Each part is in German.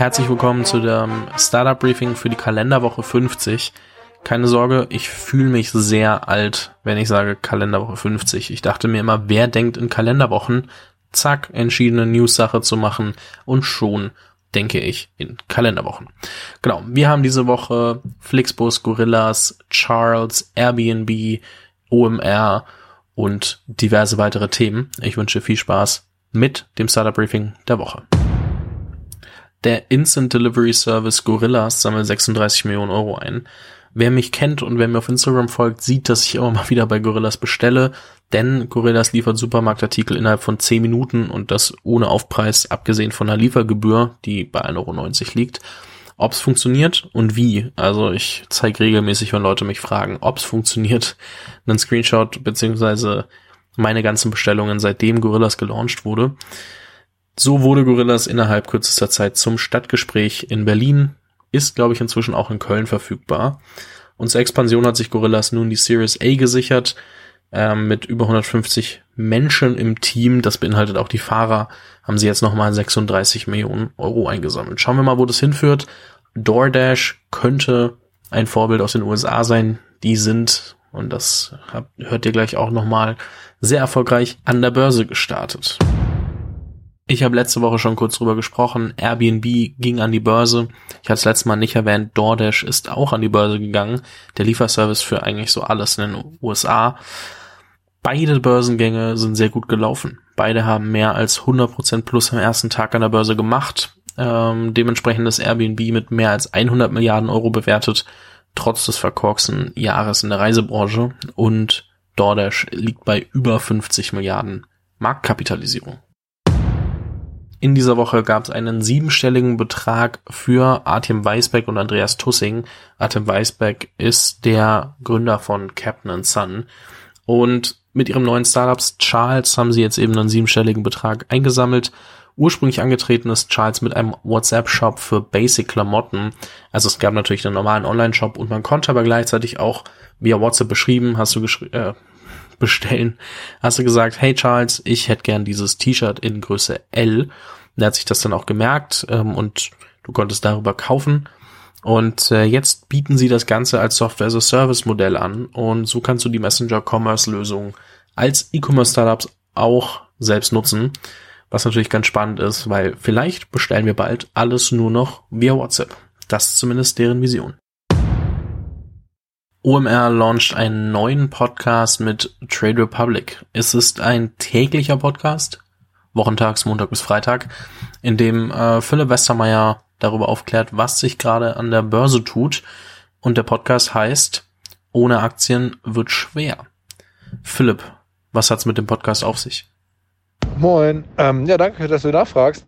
Herzlich willkommen zu dem Startup Briefing für die Kalenderwoche 50. Keine Sorge, ich fühle mich sehr alt, wenn ich sage Kalenderwoche 50. Ich dachte mir immer, wer denkt in Kalenderwochen? Zack, entschiedene News-Sache zu machen und schon denke ich in Kalenderwochen. Genau, wir haben diese Woche Flixbus, Gorillas, Charles, Airbnb, OMR und diverse weitere Themen. Ich wünsche viel Spaß mit dem Startup Briefing der Woche. Der Instant Delivery Service Gorillas sammelt 36 Millionen Euro ein. Wer mich kennt und wer mir auf Instagram folgt, sieht, dass ich immer mal wieder bei Gorillas bestelle, denn Gorillas liefert Supermarktartikel innerhalb von 10 Minuten und das ohne Aufpreis, abgesehen von der Liefergebühr, die bei 1,90 Euro liegt. Ob es funktioniert und wie. Also ich zeige regelmäßig, wenn Leute mich fragen, ob es funktioniert, einen Screenshot beziehungsweise meine ganzen Bestellungen, seitdem Gorillas gelauncht wurde. So wurde Gorillas innerhalb kürzester Zeit zum Stadtgespräch in Berlin, ist, glaube ich, inzwischen auch in Köln verfügbar. Und zur Expansion hat sich Gorillas nun die Series A gesichert, ähm, mit über 150 Menschen im Team. Das beinhaltet auch die Fahrer, haben sie jetzt nochmal 36 Millionen Euro eingesammelt. Schauen wir mal, wo das hinführt. DoorDash könnte ein Vorbild aus den USA sein. Die sind, und das hört ihr gleich auch nochmal, sehr erfolgreich an der Börse gestartet. Ich habe letzte Woche schon kurz drüber gesprochen. Airbnb ging an die Börse. Ich hatte es letztes Mal nicht erwähnt. DoorDash ist auch an die Börse gegangen. Der Lieferservice für eigentlich so alles in den USA. Beide Börsengänge sind sehr gut gelaufen. Beide haben mehr als 100% plus am ersten Tag an der Börse gemacht. Ähm, dementsprechend ist Airbnb mit mehr als 100 Milliarden Euro bewertet, trotz des verkorksten Jahres in der Reisebranche. Und DoorDash liegt bei über 50 Milliarden Marktkapitalisierung. In dieser Woche gab es einen siebenstelligen Betrag für Artem Weisbeck und Andreas Tussing. Artem Weisbeck ist der Gründer von Captain Son. Und mit ihrem neuen Startups Charles haben sie jetzt eben einen siebenstelligen Betrag eingesammelt. Ursprünglich angetreten ist Charles mit einem WhatsApp-Shop für Basic-Klamotten. Also es gab natürlich einen normalen Online-Shop und man konnte aber gleichzeitig auch via WhatsApp beschrieben, hast du geschrieben, äh, bestellen, hast du gesagt, hey Charles, ich hätte gern dieses T-Shirt in Größe L. Und er hat sich das dann auch gemerkt ähm, und du konntest darüber kaufen. Und äh, jetzt bieten sie das Ganze als Software-as-a-Service-Modell an und so kannst du die Messenger-Commerce-Lösung als E-Commerce-Startups auch selbst nutzen, was natürlich ganz spannend ist, weil vielleicht bestellen wir bald alles nur noch via WhatsApp. Das ist zumindest deren Vision. OMR launcht einen neuen Podcast mit Trade Republic. Es ist ein täglicher Podcast, wochentags, Montag bis Freitag, in dem äh, Philipp Westermeier darüber aufklärt, was sich gerade an der Börse tut. Und der Podcast heißt Ohne Aktien wird schwer. Philipp, was hat's mit dem Podcast auf sich? Moin. Ähm, ja, danke, dass du nachfragst.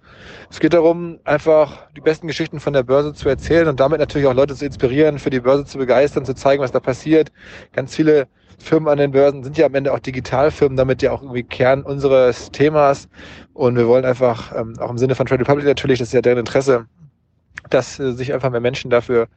Es geht darum, einfach die besten Geschichten von der Börse zu erzählen und damit natürlich auch Leute zu inspirieren, für die Börse zu begeistern, zu zeigen, was da passiert. Ganz viele Firmen an den Börsen sind ja am Ende auch Digitalfirmen, damit ja auch irgendwie Kern unseres Themas. Und wir wollen einfach, ähm, auch im Sinne von Trade Republic natürlich, das ist ja deren Interesse, dass äh, sich einfach mehr Menschen dafür,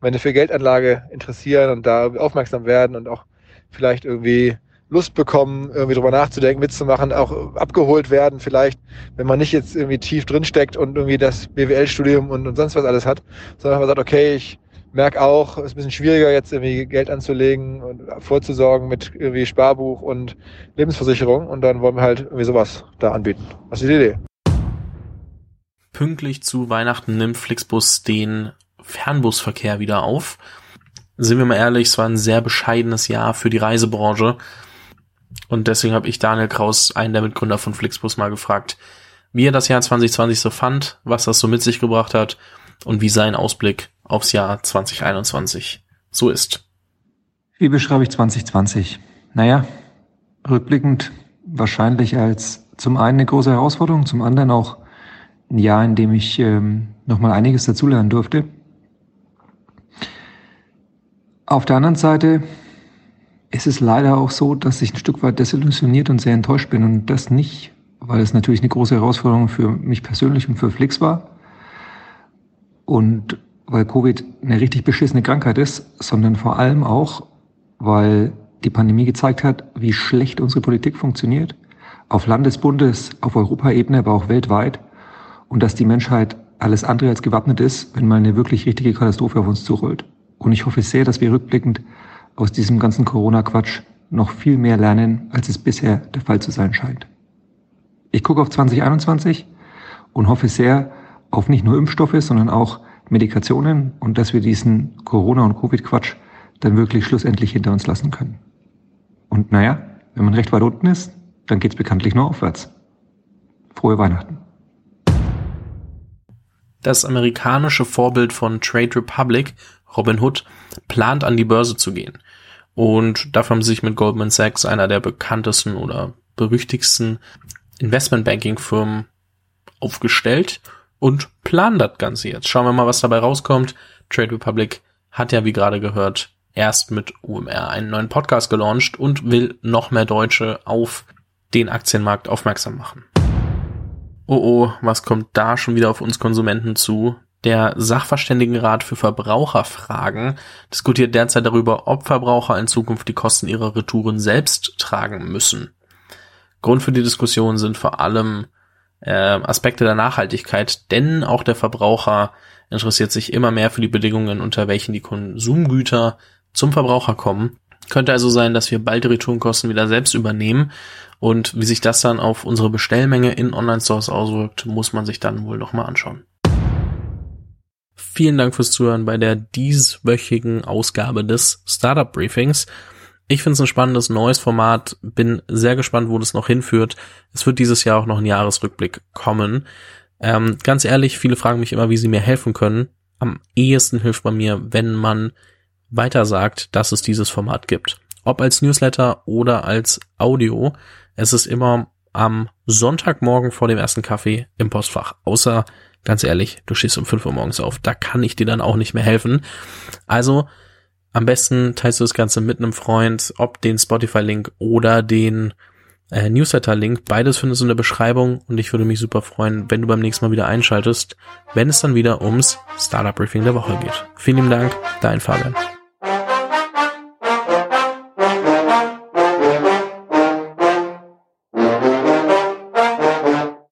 wenn für Geldanlage interessieren und da aufmerksam werden und auch vielleicht irgendwie Lust bekommen, irgendwie drüber nachzudenken, mitzumachen, auch abgeholt werden, vielleicht, wenn man nicht jetzt irgendwie tief drinsteckt und irgendwie das BWL-Studium und, und sonst was alles hat, sondern man sagt, okay, ich merke auch, es ist ein bisschen schwieriger, jetzt irgendwie Geld anzulegen und vorzusorgen mit irgendwie Sparbuch und Lebensversicherung und dann wollen wir halt irgendwie sowas da anbieten. Was ist die Idee? Pünktlich zu Weihnachten nimmt Flixbus den Fernbusverkehr wieder auf. Sind wir mal ehrlich, es war ein sehr bescheidenes Jahr für die Reisebranche. Und deswegen habe ich Daniel Kraus, einen der Mitgründer von Flixbus, mal gefragt, wie er das Jahr 2020 so fand, was das so mit sich gebracht hat und wie sein Ausblick aufs Jahr 2021 so ist. Wie beschreibe ich 2020? Naja, rückblickend wahrscheinlich als zum einen eine große Herausforderung, zum anderen auch ein Jahr, in dem ich ähm, nochmal einiges dazulernen durfte. Auf der anderen Seite es ist leider auch so, dass ich ein Stück weit desillusioniert und sehr enttäuscht bin und das nicht, weil es natürlich eine große Herausforderung für mich persönlich und für Flix war und weil Covid eine richtig beschissene Krankheit ist, sondern vor allem auch, weil die Pandemie gezeigt hat, wie schlecht unsere Politik funktioniert, auf Landesbundes, auf Europaebene, aber auch weltweit und dass die Menschheit alles andere als gewappnet ist, wenn mal eine wirklich richtige Katastrophe auf uns zurollt. Und ich hoffe sehr, dass wir rückblickend aus diesem ganzen Corona-Quatsch noch viel mehr lernen, als es bisher der Fall zu sein scheint. Ich gucke auf 2021 und hoffe sehr auf nicht nur Impfstoffe, sondern auch Medikationen und dass wir diesen Corona- und Covid-Quatsch dann wirklich schlussendlich hinter uns lassen können. Und naja, wenn man recht weit unten ist, dann geht's bekanntlich nur aufwärts. Frohe Weihnachten. Das amerikanische Vorbild von Trade Republic, Robinhood, plant an die Börse zu gehen. Und dafür haben sie sich mit Goldman Sachs, einer der bekanntesten oder berüchtigsten Investmentbanking-Firmen, aufgestellt und planen das Ganze jetzt. Schauen wir mal, was dabei rauskommt. Trade Republic hat ja, wie gerade gehört, erst mit UMR einen neuen Podcast gelauncht und will noch mehr Deutsche auf den Aktienmarkt aufmerksam machen. Oh oh, was kommt da schon wieder auf uns Konsumenten zu? Der Sachverständigenrat für Verbraucherfragen diskutiert derzeit darüber, ob Verbraucher in Zukunft die Kosten ihrer Retouren selbst tragen müssen. Grund für die Diskussion sind vor allem äh, Aspekte der Nachhaltigkeit, denn auch der Verbraucher interessiert sich immer mehr für die Bedingungen, unter welchen die Konsumgüter zum Verbraucher kommen. Könnte also sein, dass wir bald die Retourenkosten wieder selbst übernehmen und wie sich das dann auf unsere Bestellmenge in Online-Stores auswirkt, muss man sich dann wohl noch mal anschauen. Vielen Dank fürs Zuhören bei der dieswöchigen Ausgabe des Startup Briefings. Ich finde es ein spannendes neues Format, bin sehr gespannt, wo das noch hinführt. Es wird dieses Jahr auch noch ein Jahresrückblick kommen. Ähm, ganz ehrlich, viele fragen mich immer, wie sie mir helfen können. Am ehesten hilft bei mir, wenn man weiter sagt, dass es dieses Format gibt. Ob als Newsletter oder als Audio. Es ist immer am Sonntagmorgen vor dem ersten Kaffee im Postfach. Außer, ganz ehrlich, du stehst um 5 Uhr morgens auf. Da kann ich dir dann auch nicht mehr helfen. Also, am besten teilst du das Ganze mit einem Freund, ob den Spotify-Link oder den äh, Newsletter-Link. Beides findest du in der Beschreibung und ich würde mich super freuen, wenn du beim nächsten Mal wieder einschaltest, wenn es dann wieder ums Startup Briefing der Woche geht. Vielen lieben Dank, dein Fabian.